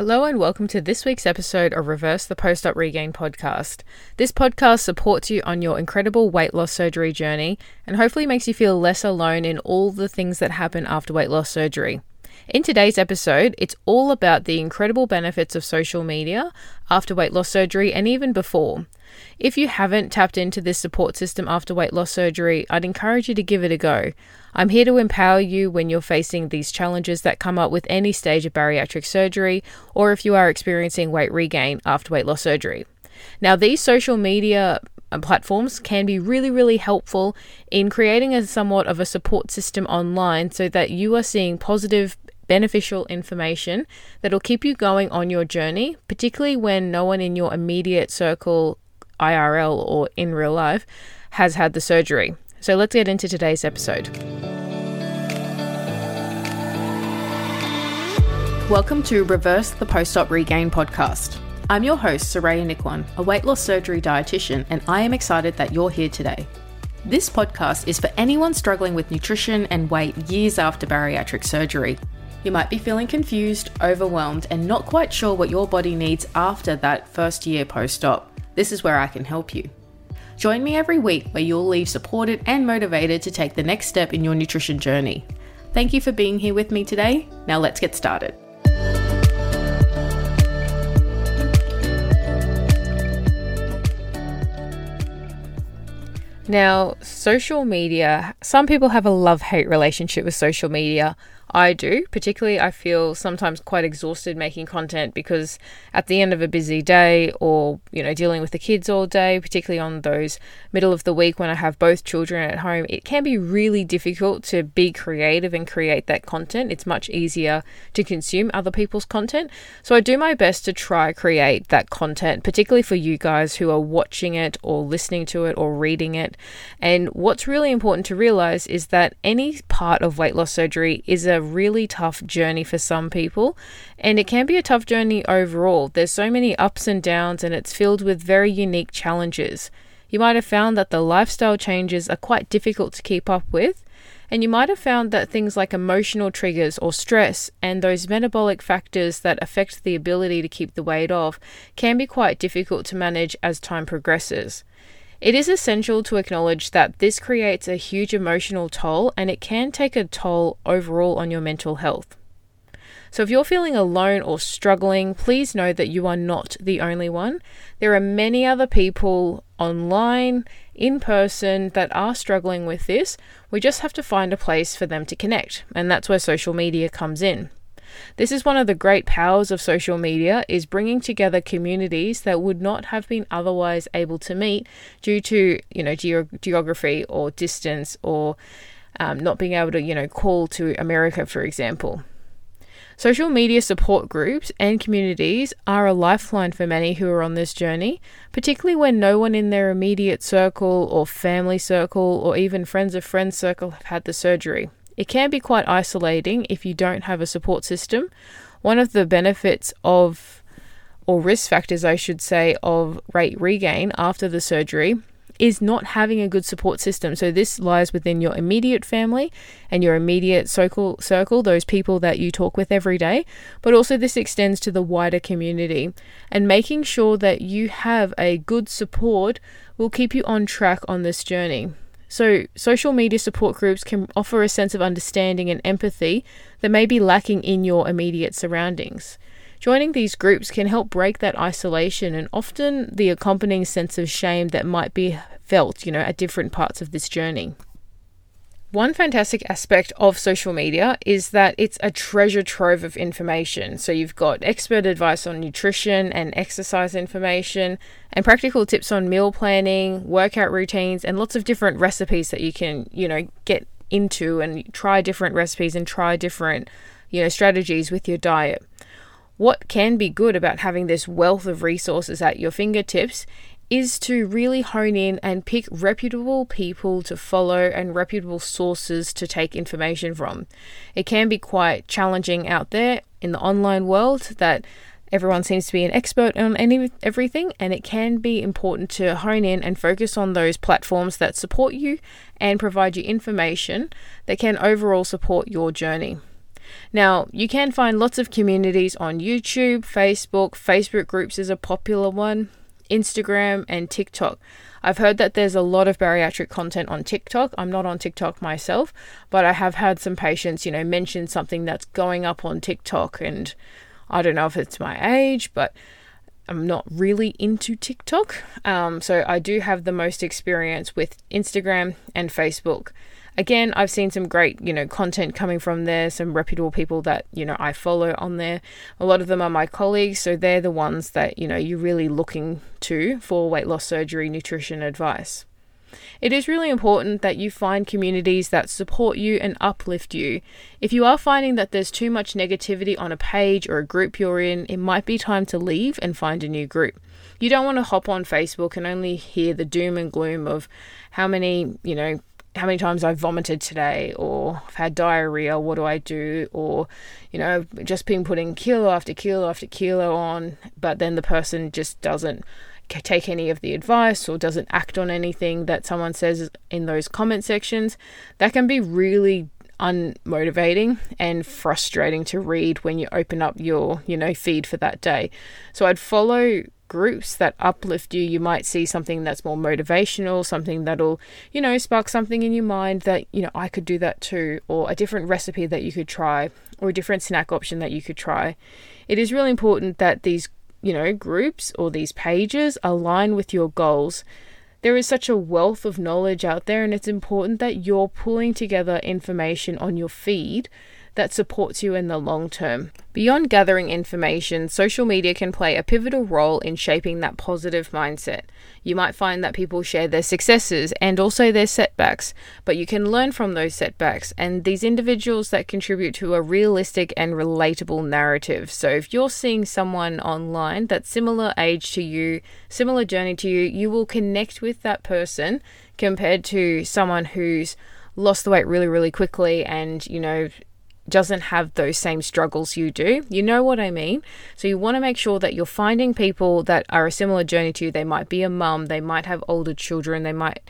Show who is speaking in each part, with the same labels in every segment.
Speaker 1: Hello and welcome to this week's episode of Reverse the Post Op Regain podcast. This podcast supports you on your incredible weight loss surgery journey and hopefully makes you feel less alone in all the things that happen after weight loss surgery. In today's episode, it's all about the incredible benefits of social media after weight loss surgery and even before. If you haven't tapped into this support system after weight loss surgery, I'd encourage you to give it a go. I'm here to empower you when you're facing these challenges that come up with any stage of bariatric surgery or if you are experiencing weight regain after weight loss surgery. Now, these social media uh, platforms can be really, really helpful in creating a somewhat of a support system online so that you are seeing positive beneficial information that'll keep you going on your journey, particularly when no one in your immediate circle, IRL or in real life, has had the surgery. So let's get into today's episode. Welcome to Reverse the Post Op Regain podcast. I'm your host, Suraya Nikwan, a weight loss surgery dietitian, and I am excited that you're here today. This podcast is for anyone struggling with nutrition and weight years after bariatric surgery. You might be feeling confused, overwhelmed, and not quite sure what your body needs after that first year post op. This is where I can help you. Join me every week where you'll leave supported and motivated to take the next step in your nutrition journey. Thank you for being here with me today. Now let's get started. Now, social media, some people have a love hate relationship with social media. I do. Particularly, I feel sometimes quite exhausted making content because at the end of a busy day or, you know, dealing with the kids all day, particularly on those middle of the week when I have both children at home, it can be really difficult to be creative and create that content. It's much easier to consume other people's content. So I do my best to try create that content, particularly for you guys who are watching it or listening to it or reading it. And what's really important to realize is that any part of weight loss surgery is a really tough journey for some people, and it can be a tough journey overall. There's so many ups and downs, and it's filled with very unique challenges. You might have found that the lifestyle changes are quite difficult to keep up with, and you might have found that things like emotional triggers or stress and those metabolic factors that affect the ability to keep the weight off can be quite difficult to manage as time progresses. It is essential to acknowledge that this creates a huge emotional toll and it can take a toll overall on your mental health. So, if you're feeling alone or struggling, please know that you are not the only one. There are many other people online, in person, that are struggling with this. We just have to find a place for them to connect, and that's where social media comes in. This is one of the great powers of social media is bringing together communities that would not have been otherwise able to meet due to, you know, ge- geography or distance or um, not being able to, you know, call to America, for example. Social media support groups and communities are a lifeline for many who are on this journey, particularly when no one in their immediate circle or family circle or even friends of friends circle have had the surgery. It can be quite isolating if you don't have a support system. One of the benefits of, or risk factors, I should say, of weight regain after the surgery is not having a good support system. So this lies within your immediate family and your immediate circle, circle, those people that you talk with every day, but also this extends to the wider community. And making sure that you have a good support will keep you on track on this journey. So, social media support groups can offer a sense of understanding and empathy that may be lacking in your immediate surroundings. Joining these groups can help break that isolation and often the accompanying sense of shame that might be felt, you know, at different parts of this journey. One fantastic aspect of social media is that it's a treasure trove of information. So you've got expert advice on nutrition and exercise information, and practical tips on meal planning, workout routines, and lots of different recipes that you can, you know, get into and try different recipes and try different, you know, strategies with your diet. What can be good about having this wealth of resources at your fingertips is to really hone in and pick reputable people to follow and reputable sources to take information from. It can be quite challenging out there in the online world that everyone seems to be an expert on any everything and it can be important to hone in and focus on those platforms that support you and provide you information that can overall support your journey. Now, you can find lots of communities on YouTube, Facebook, Facebook groups is a popular one, Instagram, and TikTok. I've heard that there's a lot of bariatric content on TikTok. I'm not on TikTok myself, but I have had some patients, you know, mention something that's going up on TikTok. And I don't know if it's my age, but I'm not really into TikTok. Um, so I do have the most experience with Instagram and Facebook again, I've seen some great, you know, content coming from there, some reputable people that, you know, I follow on there. A lot of them are my colleagues, so they're the ones that, you know, you're really looking to for weight loss surgery nutrition advice. It is really important that you find communities that support you and uplift you. If you are finding that there's too much negativity on a page or a group you're in, it might be time to leave and find a new group. You don't want to hop on Facebook and only hear the doom and gloom of how many, you know, how many times I've vomited today, or I've had diarrhea, what do I do? Or, you know, just been putting kilo after kilo after kilo on, but then the person just doesn't take any of the advice or doesn't act on anything that someone says in those comment sections. That can be really unmotivating and frustrating to read when you open up your, you know, feed for that day. So I'd follow groups that uplift you. You might see something that's more motivational, something that'll, you know, spark something in your mind that, you know, I could do that too, or a different recipe that you could try, or a different snack option that you could try. It is really important that these, you know, groups or these pages align with your goals. There is such a wealth of knowledge out there, and it's important that you're pulling together information on your feed that supports you in the long term. Beyond gathering information, social media can play a pivotal role in shaping that positive mindset. You might find that people share their successes and also their setbacks, but you can learn from those setbacks and these individuals that contribute to a realistic and relatable narrative. So if you're seeing someone online that's similar age to you, similar journey to you, you will connect with that person compared to someone who's lost the weight really, really quickly and, you know, doesn't have those same struggles you do. You know what I mean? So you want to make sure that you're finding people that are a similar journey to you. They might be a mum, they might have older children, they might,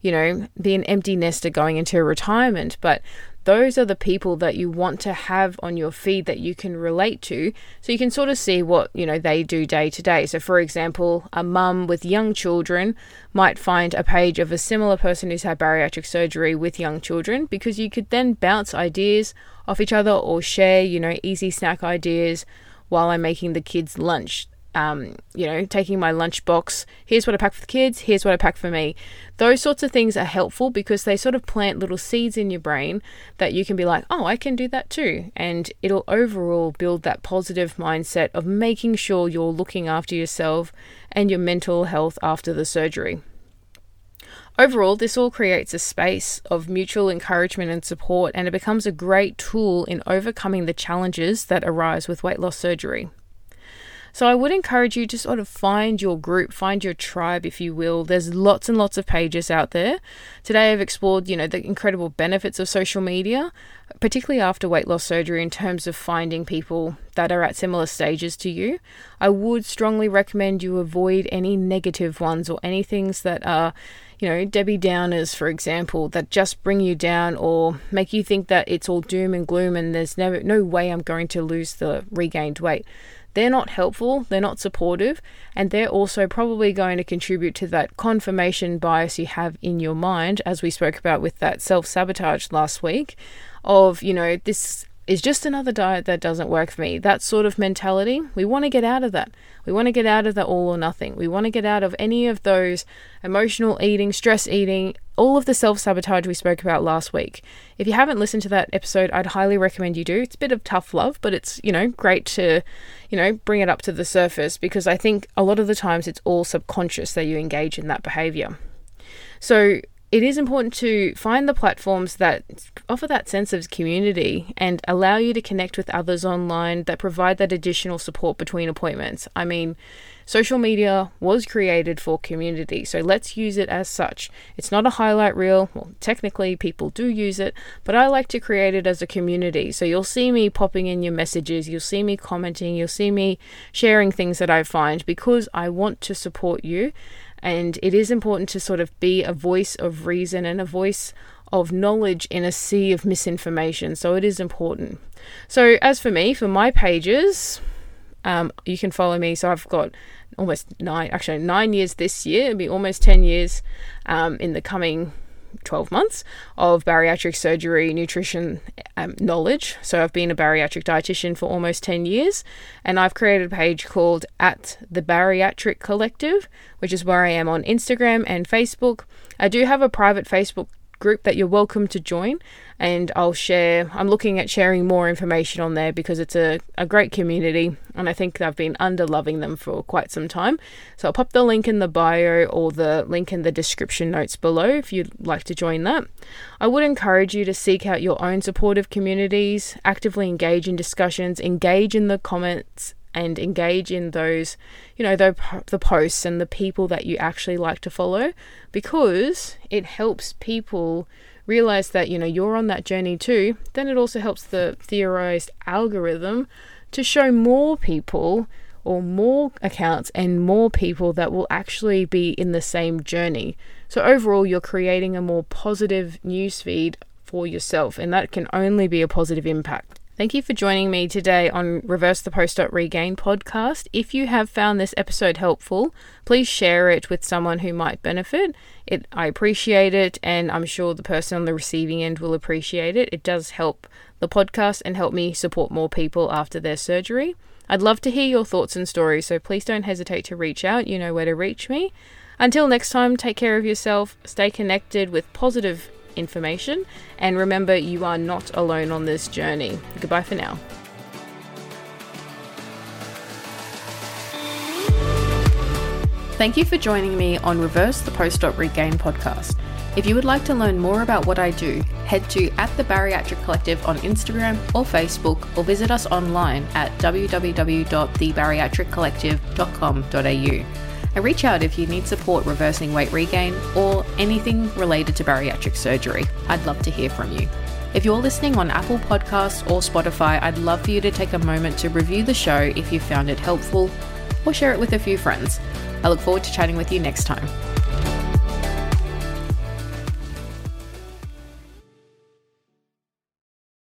Speaker 1: you know, be an empty nester going into retirement, but those are the people that you want to have on your feed that you can relate to. So you can sort of see what you know they do day to day. So for example a mum with young children might find a page of a similar person who's had bariatric surgery with young children because you could then bounce ideas off each other or share you know easy snack ideas while i'm making the kids lunch um, you know, taking my lunchbox. Here's what I pack for the kids. Here's what I pack for me. Those sorts of things are helpful because they sort of plant little seeds in your brain that you can be like, oh, I can do that too. And it'll overall build that positive mindset of making sure you're looking after yourself and your mental health after the surgery. Overall, this all creates a space of mutual encouragement and support, and it becomes a great tool in overcoming the challenges that arise with weight loss surgery. So I would encourage you to sort of find your group, find your tribe, if you will. There's lots and lots of pages out there. Today I've explored, you know, the incredible benefits of social media, particularly after weight loss surgery, in terms of finding people that are at similar stages to you. I would strongly recommend you avoid any negative ones or any things that are you know, Debbie Downers, for example, that just bring you down or make you think that it's all doom and gloom and there's never no way I'm going to lose the regained weight they're not helpful, they're not supportive, and they're also probably going to contribute to that confirmation bias you have in your mind, as we spoke about with that self sabotage last week, of, you know, this is just another diet that doesn't work for me. That sort of mentality, we want to get out of that. We want to get out of the all or nothing. We want to get out of any of those emotional eating, stress eating, all of the self sabotage we spoke about last week. If you haven't listened to that episode, I'd highly recommend you do. It's a bit of tough love, but it's, you know, great to, you know, bring it up to the surface because I think a lot of the times it's all subconscious that you engage in that behavior. So, it is important to find the platforms that offer that sense of community and allow you to connect with others online that provide that additional support between appointments. I mean, social media was created for community, so let's use it as such. It's not a highlight reel. Well, technically, people do use it, but I like to create it as a community. So you'll see me popping in your messages, you'll see me commenting, you'll see me sharing things that I find because I want to support you and it is important to sort of be a voice of reason and a voice of knowledge in a sea of misinformation. So it is important. So, as for me, for my pages, um, you can follow me. So I've got almost nine, actually nine years this year. It'll be almost 10 years um, in the coming 12 months of bariatric surgery nutrition um, knowledge. So I've been a bariatric dietitian for almost 10 years and I've created a page called at the bariatric collective, which is where I am on Instagram and Facebook. I do have a private Facebook group that you're welcome to join and I'll share I'm looking at sharing more information on there because it's a, a great community and I think I've been under loving them for quite some time. So I'll pop the link in the bio or the link in the description notes below if you'd like to join that. I would encourage you to seek out your own supportive communities, actively engage in discussions, engage in the comments and engage in those, you know, the, the posts and the people that you actually like to follow because it helps people realize that, you know, you're on that journey too. Then it also helps the theorized algorithm to show more people or more accounts and more people that will actually be in the same journey. So overall, you're creating a more positive newsfeed for yourself, and that can only be a positive impact. Thank you for joining me today on Reverse the Post Regain podcast. If you have found this episode helpful, please share it with someone who might benefit. It I appreciate it and I'm sure the person on the receiving end will appreciate it. It does help the podcast and help me support more people after their surgery. I'd love to hear your thoughts and stories, so please don't hesitate to reach out. You know where to reach me. Until next time, take care of yourself, stay connected with positive information. And remember, you are not alone on this journey. Goodbye for now. Thank you for joining me on Reverse the Post Regain podcast. If you would like to learn more about what I do, head to at the Bariatric Collective on Instagram or Facebook or visit us online at www.thebariatriccollective.com.au reach out if you need support reversing weight regain or anything related to bariatric surgery. I'd love to hear from you. If you're listening on Apple Podcasts or Spotify, I'd love for you to take a moment to review the show if you found it helpful or share it with a few friends. I look forward to chatting with you next time.